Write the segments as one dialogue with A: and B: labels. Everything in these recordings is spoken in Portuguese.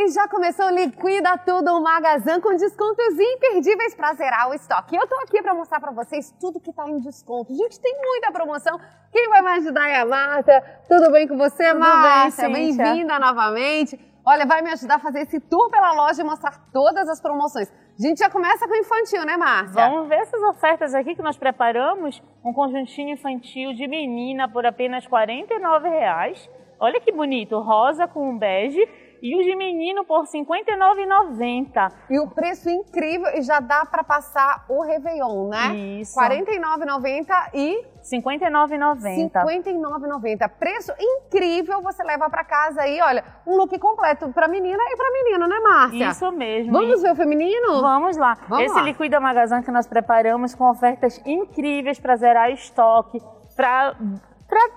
A: E já começou Liquida Tudo o Magazan com descontos imperdíveis para zerar o estoque. Eu tô aqui para mostrar para vocês tudo que tá em desconto. Gente, tem muita promoção. Quem vai me ajudar é a Marta. Tudo bem com você,
B: Tudo Cíntia.
A: Bem-vinda novamente. Olha, vai me ajudar a fazer esse tour pela loja e mostrar todas as promoções. A gente já começa com o infantil, né, Márcia?
B: Vamos ver essas ofertas aqui que nós preparamos. Um conjuntinho infantil de menina por apenas R$ 49,00. Olha que bonito, rosa com bege. E o de menino por R$ 59,90.
A: E o preço incrível e já dá para passar o Réveillon, né?
B: Isso.
A: R$ 49,90 e
B: R$ 59,90.
A: 59,90. Preço incrível, você leva para casa aí, olha, um look completo para menina e para menino, né, Márcia?
B: Isso mesmo.
A: Vamos ver o feminino?
B: Vamos lá.
A: Vamos
B: Esse
A: lá.
B: Liquida Magazine que nós preparamos com ofertas incríveis para zerar estoque, para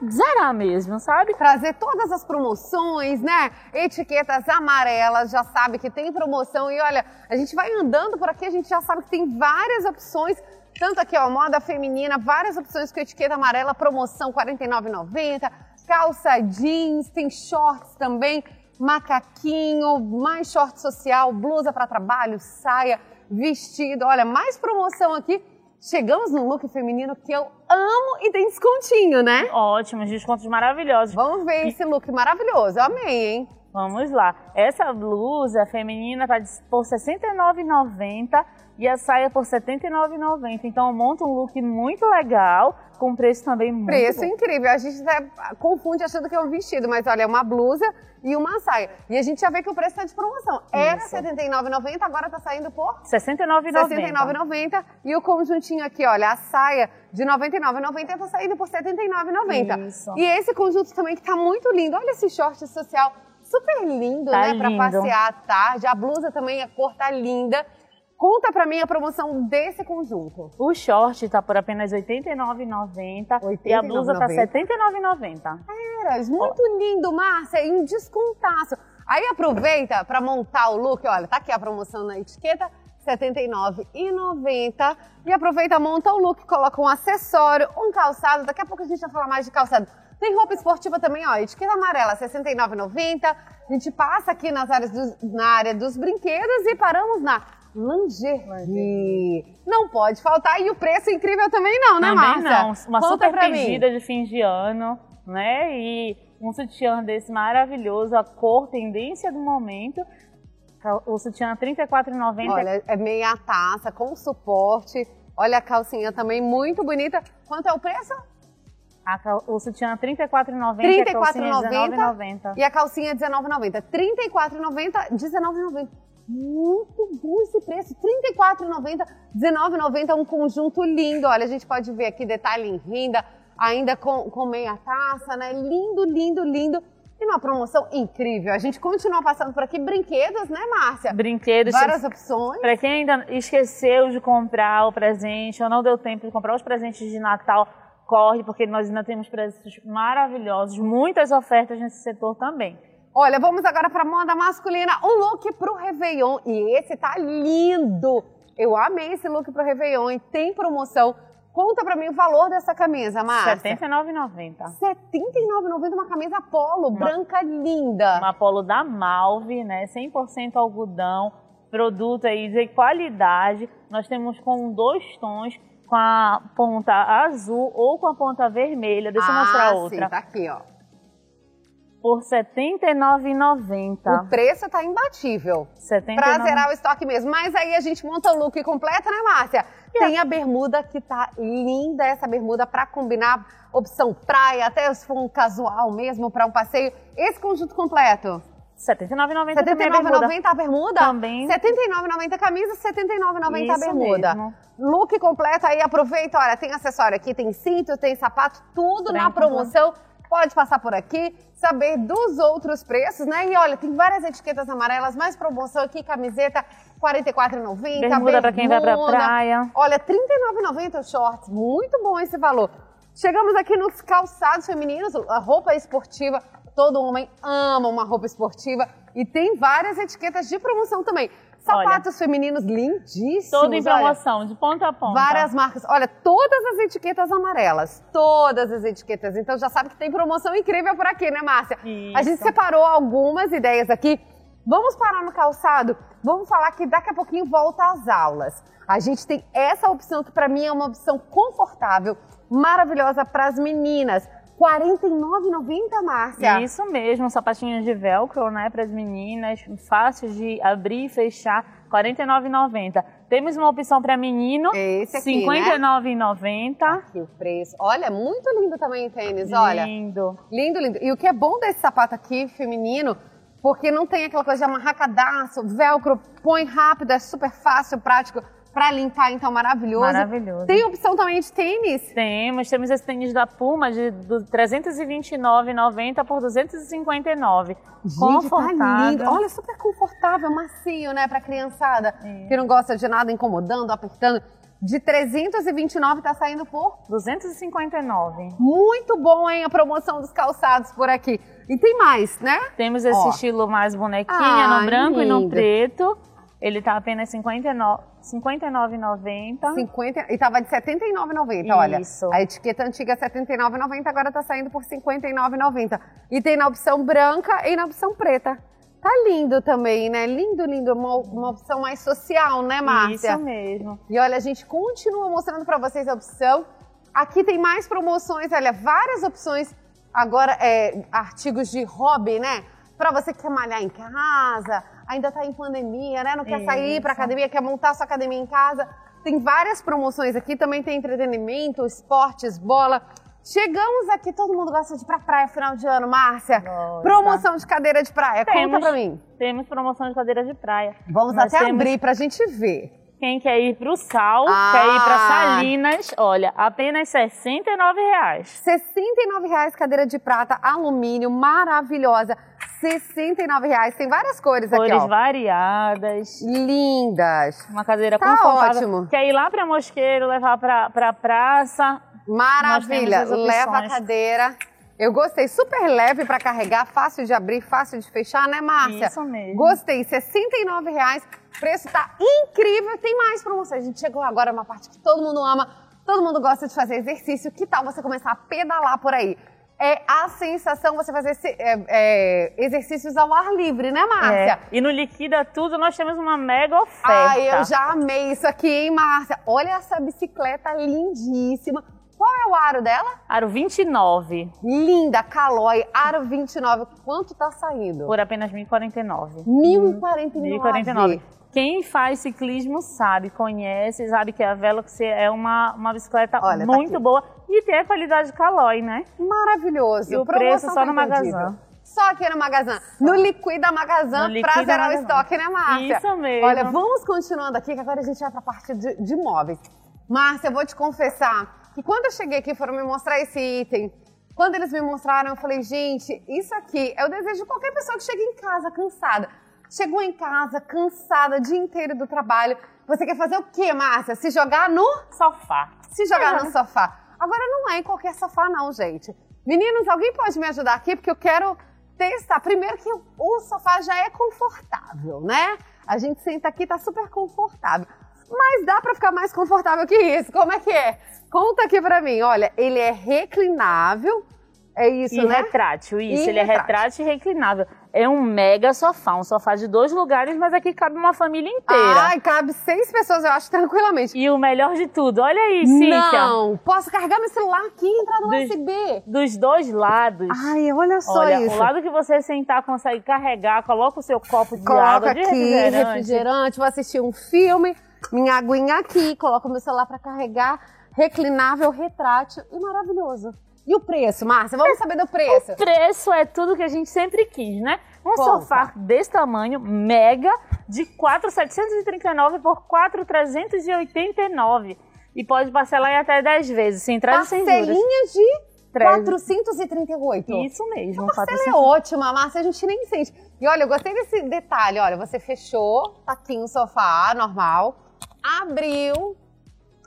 B: zerar mesmo, sabe?
A: Trazer todas as promoções, né? Etiquetas amarelas, já sabe que tem promoção. E olha, a gente vai andando por aqui, a gente já sabe que tem várias opções. Tanto aqui, ó, moda feminina, várias opções com etiqueta amarela, promoção R$ 49,90, calça jeans, tem shorts também, macaquinho, mais short social, blusa para trabalho, saia, vestido. Olha, mais promoção aqui. Chegamos no look feminino que eu amo e tem descontinho, né?
B: Ótimos, descontos maravilhosos.
A: Vamos ver esse look maravilhoso. Eu amei, hein?
B: Vamos lá. Essa blusa feminina tá por R$ 69,90 e a saia por R$ 79,90. Então monta um look muito legal, com preço também muito
A: Preço
B: bom.
A: incrível. A gente até confunde achando que é um vestido, mas olha, é uma blusa e uma saia. E a gente já vê que o preço está de promoção. Era. R$ 79,90, agora tá saindo por
B: R$ 69,90.
A: R$ 69,90. E o conjuntinho aqui, olha, a saia de R$ 99,90 tá saindo por R$ 79,90.
B: Isso.
A: E esse conjunto também que tá muito lindo. Olha esse short social, super lindo,
B: Tá
A: né? Pra
B: lindo.
A: passear à tarde. A blusa também, a cor tá linda. Conta pra mim a promoção desse conjunto.
B: O short tá por apenas R$ 89,90 e a blusa tá R$
A: 89,90.
B: 79,90.
A: Veras, muito lindo, Márcia, e um descontaço. Aí aproveita para montar o look, olha, tá aqui a promoção na etiqueta, R$ 79,90. E aproveita, monta o look, coloca um acessório, um calçado. Daqui a pouco a gente vai falar mais de calçado. Tem roupa esportiva também, ó, etiqueta amarela, R$ 69,90. A gente passa aqui nas áreas dos- na área dos brinquedos e paramos na lingerie. Não pode faltar. E o preço incrível também não, né,
B: Também
A: Márcia?
B: não. Uma
A: Conta
B: super
A: pra mim.
B: pedida de fim de ano, né? E um sutiã desse maravilhoso, a cor tendência do momento. O sutiã R$ 34,90.
A: Olha, é meia taça com suporte. Olha a calcinha também muito bonita. Quanto é o preço?
B: A o sutiã R$ 34,90
A: R$
B: e a calcinha
A: 34,90
B: R$19,90.
A: e a calcinha R$ 19,90. R$ 34,90, R$ 19,90. Muito bom esse preço. R$ 34,90, R$ 19,90, um conjunto lindo. Olha, a gente pode ver aqui detalhe em renda, ainda com, com meia taça, né? Lindo, lindo, lindo. E uma promoção incrível. A gente continua passando por aqui brinquedos, né, Márcia?
B: Brinquedos.
A: Várias opções.
B: Para quem ainda esqueceu de comprar o presente ou não deu tempo de comprar os presentes de Natal, corre, porque nós ainda temos preços maravilhosos, muitas ofertas nesse setor também.
A: Olha, vamos agora para moda masculina, um look pro Réveillon. E esse tá lindo! Eu amei esse look pro Réveillon e tem promoção. Conta pra mim o valor dessa camisa,
B: R$
A: Márcia.
B: 79,90.
A: R$ 79,90 uma camisa polo, branca linda.
B: Uma polo da Malve, né? 100% algodão, produto aí de qualidade. Nós temos com dois tons, com a ponta azul ou com a ponta vermelha. Deixa eu mostrar
A: ah,
B: outra.
A: Sim, tá aqui, ó.
B: Por R$ 79,90.
A: O preço tá imbatível.
B: R$
A: Pra
B: 79,90.
A: zerar o estoque mesmo. Mas aí a gente monta o look completo, né, Márcia? Tem a bermuda que tá linda, essa bermuda pra combinar opção praia, até se for um casual mesmo, pra um passeio. Esse conjunto completo.
B: R$ 79,90 também a bermuda.
A: R$ 79,90 a bermuda?
B: Também.
A: R$ 79,90 a camisa, R$ 79,90 a bermuda.
B: mesmo.
A: Look completo aí, aproveita, olha, tem acessório aqui, tem cinto, tem sapato, tudo na promoção. Pode passar por aqui, saber dos outros preços, né? E olha, tem várias etiquetas amarelas, mais promoção aqui, camiseta R$ 44,90.
B: Bermuda pra quem vai pra praia.
A: Olha, R$ 39,90 o shorts, muito bom esse valor. Chegamos aqui nos calçados femininos, a roupa esportiva. Todo homem ama uma roupa esportiva e tem várias etiquetas de promoção também. Sapatos femininos lindíssimos.
B: Todo em
A: olha.
B: promoção, de ponta a ponta.
A: Várias marcas. Olha, todas as etiquetas amarelas. Todas as etiquetas. Então já sabe que tem promoção incrível por aqui, né, Márcia?
B: Isso.
A: A gente separou algumas ideias aqui Vamos parar no calçado? Vamos falar que daqui a pouquinho volta às aulas. A gente tem essa opção que para mim é uma opção confortável, maravilhosa para as meninas. R$ 49,90, Márcia.
B: Isso mesmo, sapatinhos de velcro, né, para as meninas, fáceis de abrir e fechar, R$ 49,90. Temos uma opção para menino,
A: Esse
B: aqui, R$ 59,90.
A: Né? Aqui o preço. Olha, muito lindo também o tênis, olha.
B: Lindo.
A: Lindo, lindo. E o que é bom desse sapato aqui, feminino, porque não tem aquela coisa de amarrar cadastro, velcro, põe rápido, é super fácil, prático para limpar, então maravilhoso.
B: Maravilhoso.
A: Tem opção também de tênis?
B: Temos, temos esse tênis da Puma de 329,90 por 259.
A: Gente,
B: confortável.
A: Tá lindo. Olha, super confortável, macio, né, para criançada é. que não gosta de nada incomodando, apertando. De 329 tá saindo por
B: 259.
A: Muito bom, hein, a promoção dos calçados por aqui. E tem mais, né?
B: Temos esse Ó. estilo mais bonequinha ah, no branco lindo. e no preto. Ele tá apenas 59 59,90.
A: 50, e tava de 79,90, olha. Isso. A etiqueta antiga é 79,90, agora tá saindo por 59,90. E tem na opção branca e na opção preta. Tá lindo também, né? Lindo, lindo. Uma, uma opção mais social, né, Márcia?
B: Isso mesmo.
A: E olha, a gente continua mostrando para vocês a opção. Aqui tem mais promoções, olha, várias opções. Agora, é, artigos de hobby, né? Para você que quer malhar em casa, ainda está em pandemia, né? Não quer sair para academia, quer montar sua academia em casa. Tem várias promoções aqui, também tem entretenimento, esportes, bola. Chegamos aqui, todo mundo gosta de ir pra praia final de ano, Márcia. Nossa. Promoção de cadeira de praia, temos, conta pra mim.
B: Temos promoção de cadeira de praia.
A: Vamos Nós até temos... abrir pra gente ver.
B: Quem quer ir para o Sal, ah. quer ir para Salinas, olha, apenas 69 reais.
A: R$ reais, cadeira de prata, alumínio, maravilhosa. 69 reais. Tem várias cores,
B: cores
A: aqui, ó.
B: Cores variadas.
A: Lindas.
B: Uma cadeira
A: tá
B: confortável.
A: ótimo.
B: Quer ir lá para Mosqueiro, levar para pra praça.
A: Maravilha. Leva a cadeira. Eu gostei, super leve para carregar, fácil de abrir, fácil de fechar, né, Márcia?
B: Isso mesmo.
A: Gostei, 69 reais. O preço tá incrível. Tem mais promoções. A gente chegou agora numa parte que todo mundo ama, todo mundo gosta de fazer exercício. Que tal você começar a pedalar por aí? É a sensação você fazer é, é, exercícios ao ar livre, né, Márcia? É.
B: E no Liquida Tudo nós temos uma mega oferta.
A: Ai, eu já amei isso aqui, hein, Márcia? Olha essa bicicleta lindíssima. Qual é o aro dela?
B: Aro 29.
A: Linda, Calói, aro 29. Quanto tá saindo?
B: Por apenas 1.049.
A: 1.049.
B: 1.049. Quem faz ciclismo sabe, conhece, sabe que a Velox é uma, uma bicicleta Olha, tá muito tá boa e tem a qualidade de Caloi, né?
A: Maravilhoso.
B: E o preço só no Magazã.
A: Só aqui no Magazã. No Liquida Magazã pra zerar o estoque, né, Márcia?
B: Isso mesmo.
A: Olha, vamos continuando aqui, que agora a gente vai pra parte de, de móveis. Márcia, eu vou te confessar que quando eu cheguei aqui foram me mostrar esse item, quando eles me mostraram, eu falei, gente, isso aqui é o desejo de qualquer pessoa que chega em casa cansada. Chegou em casa cansada o dia inteiro do trabalho. Você quer fazer o quê, Márcia? Se jogar no
B: sofá.
A: Se jogar é. no sofá. Agora não é em qualquer sofá não, gente. Meninos, alguém pode me ajudar aqui porque eu quero testar. Primeiro que o sofá já é confortável, né? A gente senta aqui tá super confortável. Mas dá para ficar mais confortável que isso. Como é que é? Conta aqui para mim. Olha, ele é reclinável. É isso,
B: e
A: né?
B: retrátil, isso. E ele retrátil. é retrátil e reclinável. É um mega sofá, um sofá de dois lugares, mas aqui cabe uma família inteira.
A: Ai, cabe seis pessoas, eu acho, tranquilamente.
B: E o melhor de tudo, olha aí, Cíntia.
A: Não, posso carregar meu celular aqui e entrar no dos, USB.
B: Dos dois lados.
A: Ai, olha só olha, isso.
B: o lado que você sentar consegue carregar, coloca o seu copo de
A: coloca
B: água
A: de aqui, refrigerante. refrigerante. Vou assistir um filme, minha aguinha aqui, coloco meu celular para carregar, reclinável, retrátil e maravilhoso. E o preço, Márcia? Vamos saber do preço.
B: O preço é tudo que a gente sempre quis, né? Um Conta. sofá desse tamanho, mega, de 4,739 por 4,389. E pode parcelar em até 10 vezes, sem entrada sem juros.
A: Parcelinhas de 438.
B: Isso mesmo.
A: A parcela 400... é ótima, Márcia, a gente nem sente. E olha, eu gostei desse detalhe. Olha, você fechou, tá aqui um sofá normal, abriu,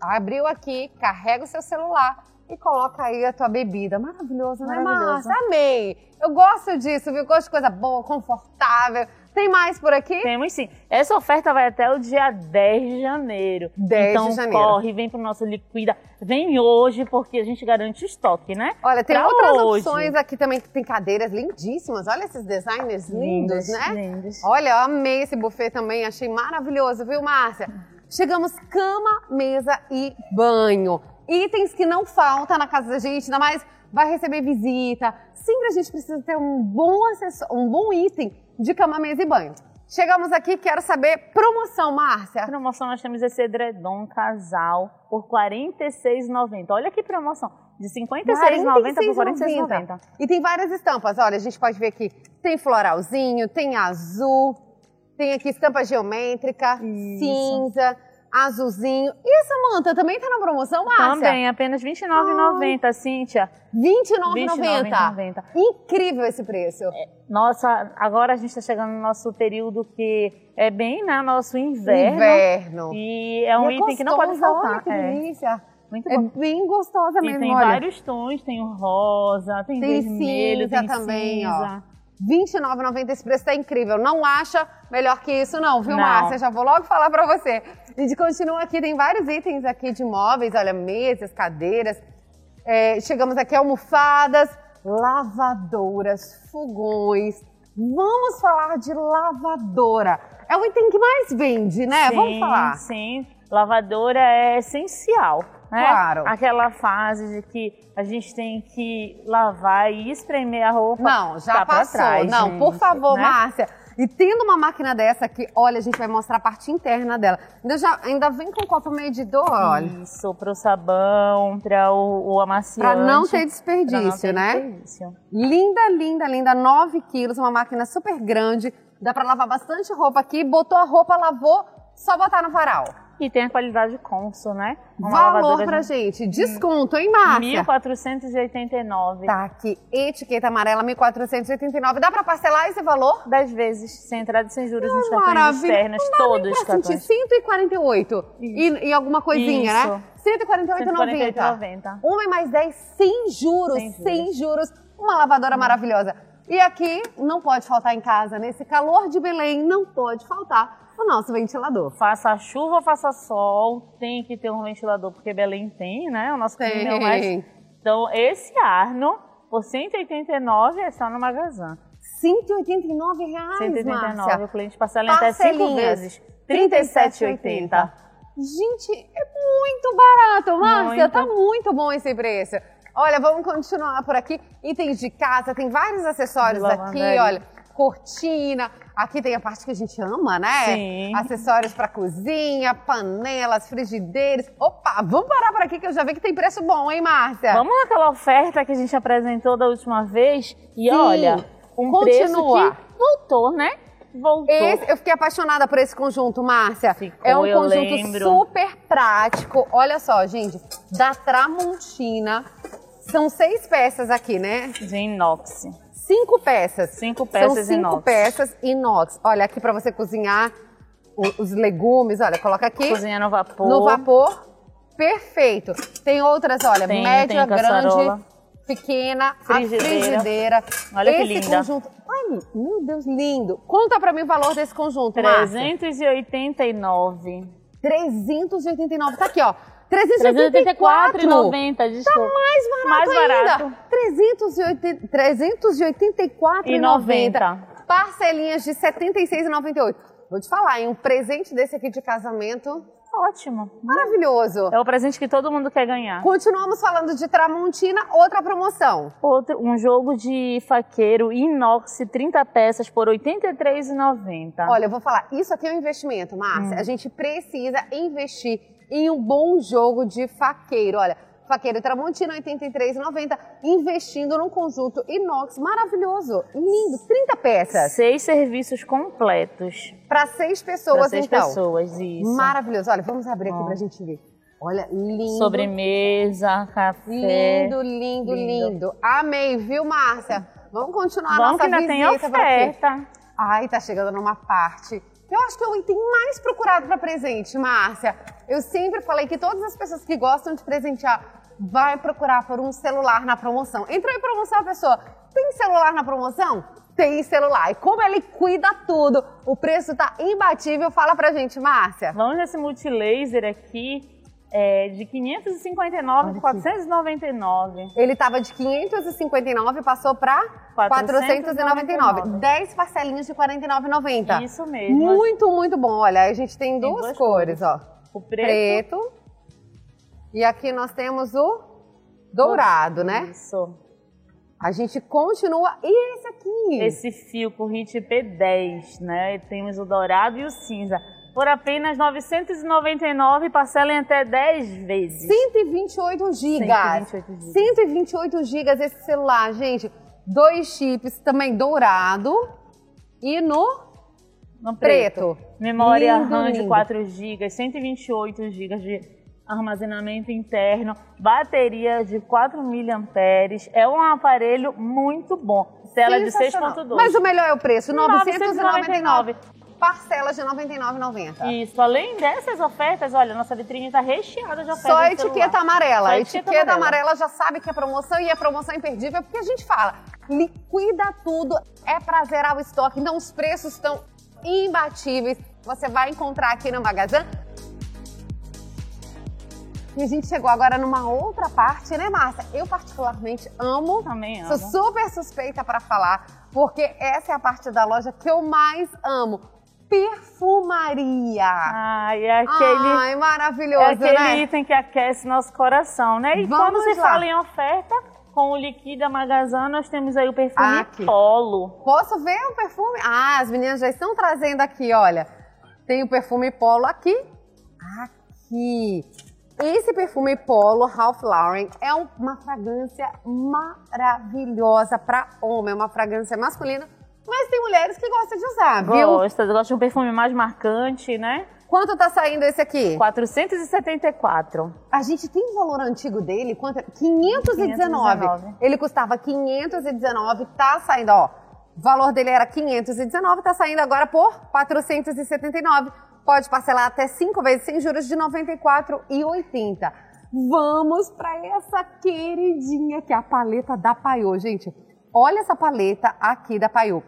A: abriu aqui, carrega o seu celular e coloca aí a tua bebida. Maravilhoso, né, Maravilhoso. Márcia? Amei. Eu gosto disso, viu? Gosto de coisa boa, confortável. Tem mais por aqui?
B: Temos sim. Essa oferta vai até o dia 10 de janeiro.
A: 10
B: então,
A: de janeiro.
B: corre, vem pro nosso Liquida. Vem hoje, porque a gente garante o estoque, né?
A: Olha, tem
B: Pra
A: outras
B: hoje.
A: opções aqui também que tem cadeiras lindíssimas. Olha esses designers lindos,
B: Lindas,
A: né?
B: lindas.
A: Olha, eu amei esse buffet também, achei maravilhoso, viu, Márcia? Chegamos cama, mesa e banho. Itens que não faltam na casa da gente, ainda mais vai receber visita. Sempre a gente precisa ter um bom acessório, um bom item de cama, mesa e banho. Chegamos aqui, quero saber promoção, Márcia.
B: promoção nós temos esse edredom casal por R$ 46,90. Olha que promoção. De R$ 56,90 por R$ 46,90.
A: E tem várias estampas. Olha, a gente pode ver aqui. Tem floralzinho, tem azul, tem aqui estampa geométrica,
B: Isso.
A: cinza, azulzinho. E essa manta também tá na promoção, Márcia?
B: Também, apenas R$ 29,90, Cíntia.
A: R$29,90.
B: R$29,90.
A: Incrível esse preço.
B: Nossa, agora a gente está chegando no nosso período que é bem, né, nosso inverno.
A: Inverno.
B: E é um
A: E
B: item que não pode faltar.
A: Que
B: É,
A: delícia.
B: muito
A: É
B: bom.
A: bem gostosa
B: E
A: mesmo,
B: tem
A: olha.
B: vários tons, tem o rosa, tem,
A: Tem
B: vermelho,
A: cinza
B: tem
A: também, ó.
B: Cinza.
A: R$29,90 esse preço tá incrível. Não acha melhor que isso não, viu,
B: Não.
A: Márcia? Já vou logo falar pra você. A gente continua aqui, tem vários itens aqui de móveis, olha, mesas, cadeiras. É, chegamos aqui, almofadas, lavadoras, fogões. Vamos falar de lavadora. É o item que mais vende, né? Vamos
B: Sim,
A: falar.
B: Sim, lavadora é essencial. Né?
A: Claro.
B: Aquela fase de que a gente tem que lavar e espremer a roupa.
A: Não, já
B: tá
A: passou.
B: trás,
A: não,
B: gente,
A: por favor,
B: né?
A: Márcia. E tendo uma máquina dessa aqui, olha, a gente vai mostrar a parte interna dela. Ainda, já, ainda vem com copo medidor, olha.
B: Isso, pro sabão, para o, o amaciante.
A: Pra não ter
B: pra não
A: desperdício,
B: ter
A: né?
B: desperdício.
A: Linda, linda, linda. 9 quilos, uma máquina super grande. Dá pra lavar bastante roupa aqui. Botou a roupa, lavou, só botar no varal.
B: E tem a qualidade Consul, né?
A: Valor
B: lavadora
A: pra
B: de
A: gente. Desconto, hein, Márcia?
B: 1.489.
A: Tá aqui, etiqueta amarela, 1.489. Dá pra parcelar esse valor?
B: 10 vezes, sem entrada e sem juros nos cartões
A: Maravilha.
B: externos,
A: Não dá
B: todos os
A: pra sentir
B: cartões.
A: 148 e, e alguma coisinha,
B: Isso.
A: né? 148,90.
B: 148,90.
A: Uma e mais 10 sem juros,
B: Sem juros.
A: sem juros. Uma lavadora maravilhosa. E aqui não pode faltar em casa, nesse calor de Belém, não pode faltar o nosso ventilador.
B: Faça chuva, faça sol, tem que ter um ventilador, porque Belém tem, né? O nosso clima é o mais...
A: Tem.
B: Então, esse Arno, por 189, é só no Magazan.
A: 189 reais,
B: 189,
A: Márcia.
B: o cliente parcela até 5
A: Parcelinhas.
B: vezes. 37,80.
A: Gente, é muito barato, Márcia.
B: Muito.
A: Tá muito bom esse preço. Olha, vamos continuar por aqui. Itens de casa, tem vários acessórios aqui, olha. Cortina. Aqui tem a parte que a gente ama, né?
B: Sim.
A: Acessórios para cozinha, panelas, frigideiras. Opa, vamos parar por aqui que eu já vi que tem preço bom, hein, Márcia?
B: Vamos naquela oferta que a gente apresentou da última vez? E
A: Sim.
B: olha, um
A: Continua.
B: preço que voltou, né? Voltou.
A: Esse- eu fiquei apaixonada por esse conjunto, Márcia.
B: Ficou,
A: é um conjunto
B: lembro.
A: super prático. Olha só, gente, da Tramontina. São seis peças aqui, né?
B: De inox.
A: Cinco peças.
B: Cinco peças
A: São cinco
B: inox.
A: peças inox. Olha, aqui pra você cozinhar os legumes. Olha, coloca aqui
B: Cozinha no vapor.
A: no vapor. Perfeito. Tem outras, olha,
B: Tem-
A: média,
B: tem
A: grande, pequena,
B: Frigideira.
A: a frigideira.
B: Olha que
A: Esse
B: linda.
A: conjunto. Ai, meu Deus, lindo. Conta pra mim o valor desse conjunto, Márcia.
B: 389.
A: 389. Tá aqui, ó. 384.
B: 384,90, desculpa.
A: Mais barato
B: Mais barato.
A: ainda. 380 384,90. Parcelinhas de R$ 76,98. Vou te falar, hein? Um presente desse aqui de casamento
B: Ótimo.
A: maravilhoso.
B: É o presente que todo mundo quer ganhar.
A: Continuamos falando de Tramontina, outra promoção.
B: Outro, um jogo de faqueiro inox, 30 peças por R$ 83,90.
A: Olha, eu vou falar, isso aqui é um investimento, Márcia. A gente precisa investir em um bom jogo de faqueiro. Olha, faqueiro Tramontina, R$ 83,90, investindo num conjunto inox maravilhoso, lindo, 30 peças.
B: Seis serviços completos.
A: Para seis
B: Para
A: pessoas,
B: seis
A: então.
B: pessoas, isso.
A: Maravilhoso. Olha, vamos abrir aqui
B: Ó.
A: pra gente ver. Olha, lindo.
B: Sobremesa, café.
A: Lindo, lindo, lindo,
B: Lindo.
A: Amei, viu, Márcia? Vamos continuar a
B: Vamos
A: nossa
B: que ainda tem
A: visita aqui.
B: oferta.
A: Ai, tá chegando numa parte. Eu acho que é o item mais procurado para presente, Márcia. Eu sempre falei que todas as pessoas que gostam de presentear vai procurar por um celular na promoção. Entrou em promoção a pessoa, tem celular na promoção? tem celular. E como ele cuida tudo, o preço tá imbatível. Fala pra gente, Márcia.
B: Vamos nesse multilaser aqui. É, de 559 para 499.
A: Ele estava de 559 passou para 499. 10 parcelinhas de 49,90.
B: Isso mesmo.
A: Muito, muito bom. Olha, a gente tem, tem duas, duas cores, cores, ó.
B: O preto. preto.
A: E aqui nós temos o dourado, né?
B: Isso.
A: A gente continua. E esse aqui?
B: Esse fio com HIT P10, né? Temos o dourado e o cinza. Por apenas 999, parcela em até 10 vezes.
A: 128 gigas. 128 gigas. 128 gigas esse celular, gente. Dois chips, também dourado. E no
B: no preto. preto. Memória lindo, RAM lindo. de 4 GB, 128 GB de armazenamento interno, bateria de 4 mAh. É um aparelho muito bom. Tela de 6.2.
A: Mas o melhor é o preço, 999. 999. Parcelas de R$ 99,90.
B: Isso. Além dessas ofertas, olha, nossa vitrine está recheada de ofertas.
A: Só a etiqueta amarela. Só a etiqueta, etiqueta amarela. amarela já sabe que é promoção e é promoção imperdível, porque a gente fala, liquida tudo, é pra zerar o estoque. Então os preços estão imbatíveis. Você vai encontrar aqui no Magazine e a gente chegou agora numa outra parte, né, Márcia? Eu particularmente amo.
B: Também amo.
A: Sou super suspeita para falar, porque essa é a parte da loja que eu mais amo. Perfumaria.
B: Ai, é aquele.
A: Ai, maravilhoso,
B: é aquele
A: né?
B: item que aquece nosso coração, né? E Vamos quando se lá. fala em oferta, com o Liquida Magazan, nós temos aí o perfume aqui. Polo.
A: Posso ver o perfume? Ah, as meninas já estão trazendo aqui, olha. Tem o perfume Polo aqui. Aqui. Esse perfume Polo Ralph Lauren é uma fragrância maravilhosa para homem, é uma fragrância masculina, mas tem mulheres que gostam de usar, viu?
B: Gosta, gosta de um perfume mais marcante, né?
A: Quanto tá saindo esse aqui?
B: 474.
A: A gente tem o valor antigo dele, quanto? 519. 519. Ele custava 519, tá saindo, ó. O valor dele era 519, tá saindo agora por 479 Pode parcelar até cinco vezes sem juros de R$ 94,80. Vamos para essa queridinha que é a paleta da Paiô, gente. Olha essa paleta aqui da Paiô.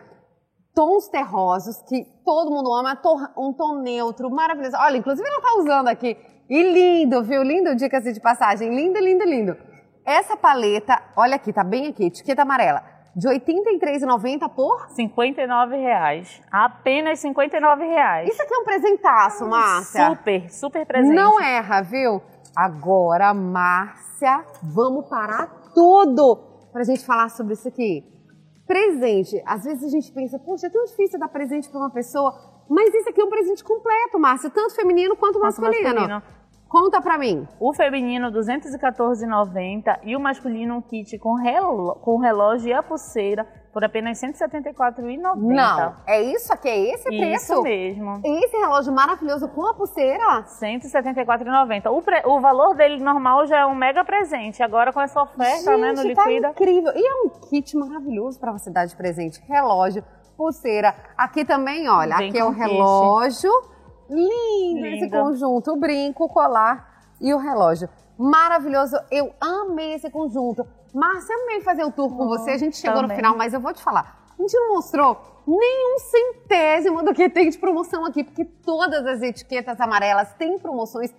A: Tons terrosos que todo mundo ama, um tom neutro, maravilhoso. Olha, inclusive ela tá usando aqui. E lindo, viu? Lindo, dicas de passagem. Lindo, lindo, lindo. Essa paleta, olha aqui, tá bem aqui, etiqueta amarela de R$ 83,90 por?
B: R$ 59,00. Apenas R$ 59,00.
A: Isso aqui é um presentaço, Márcia.
B: Super, super presente.
A: Não erra, viu? Agora, Márcia, vamos parar tudo para a gente falar sobre isso aqui. Presente. Às vezes a gente pensa, poxa, é tão difícil dar presente para uma pessoa, mas isso aqui é um presente completo, Márcia, tanto feminino quanto, quanto masculino. masculino. Conta pra mim.
B: O feminino 214,90 e o masculino um kit com, relo, com relógio e a pulseira por apenas 174,90.
A: Não, é isso aqui, é esse preço?
B: Isso mesmo.
A: Esse relógio maravilhoso com a pulseira?
B: 174,90. O, pre, o valor dele normal já é um mega presente. Agora com essa oferta,
A: Gente,
B: né, no
A: tá
B: Liquida.
A: incrível. E é um kit maravilhoso para você dar de presente. Relógio, pulseira. Aqui também, olha, Bem aqui é o relógio. Lindo, Lindo esse conjunto, o brinco, o colar e o relógio. Maravilhoso, eu amei esse conjunto. Márcia, amei fazer o tour com uhum, você. A gente chegou também. no final, mas eu vou te falar. A gente não mostrou nem um centésimo do que tem de promoção aqui, porque todas as etiquetas amarelas têm promoções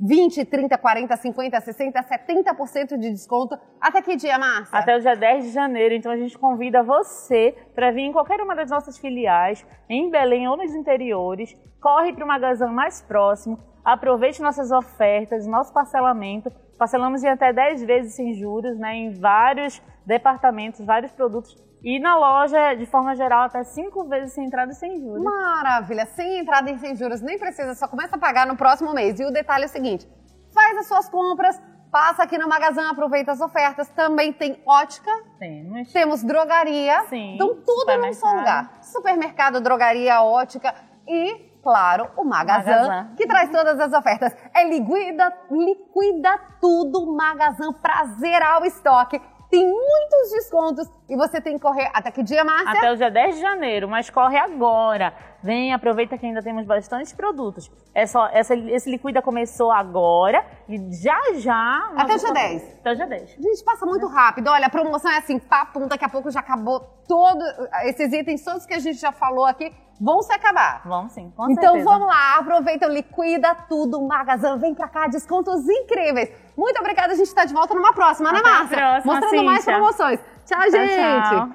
A: 20, 30, 40, 50, 60, 70% de desconto. Até que dia, Márcia?
B: Até o dia 10 de janeiro. Então a gente convida você para vir em qualquer uma das nossas filiais, em Belém ou nos interiores. Corre para o magazão mais próximo, aproveite nossas ofertas, nosso parcelamento. Parcelamos em até 10 vezes sem juros, né, em vários departamentos, vários produtos e na loja, de forma geral, até cinco vezes sem entrada e sem juros.
A: Maravilha! Sem entrada e sem juros, nem precisa, só começa a pagar no próximo mês. E o detalhe é o seguinte: faz as suas compras, passa aqui no Magazine, aproveita as ofertas. Também tem ótica.
B: Temos.
A: Temos drogaria.
B: Sim.
A: Então tudo num só lugar. Supermercado, drogaria, ótica e claro, o Magazan, Magazan, que traz todas as ofertas. É liquida, liquida tudo Magazan pra zerar o estoque. tem muitos descontos e você tem que correr até que dia, Márcia?
B: Até o dia 10 de janeiro, mas corre agora. Vem, aproveita que ainda temos bastantes produtos. É só, essa, esse Liquida começou agora e já já...
A: Até o dia 10.
B: Até o dia 10.
A: Gente, passa muito rápido. Olha, a promoção é assim, papum, daqui a pouco já acabou todo, esses itens todos que a gente já falou aqui, vão se acabar.
B: Vamos sim, com
A: Então
B: certeza.
A: vamos lá, aproveita, liquida tudo, Magazan, vem pra cá, descontos incríveis. Muito obrigada, a gente tá de volta numa próxima, né,
B: Até a
A: Márcia?
B: próxima,
A: Mostrando mais
B: Cíntia.
A: promoções. Tchau,
B: Tchau,
A: gente!
B: tchau.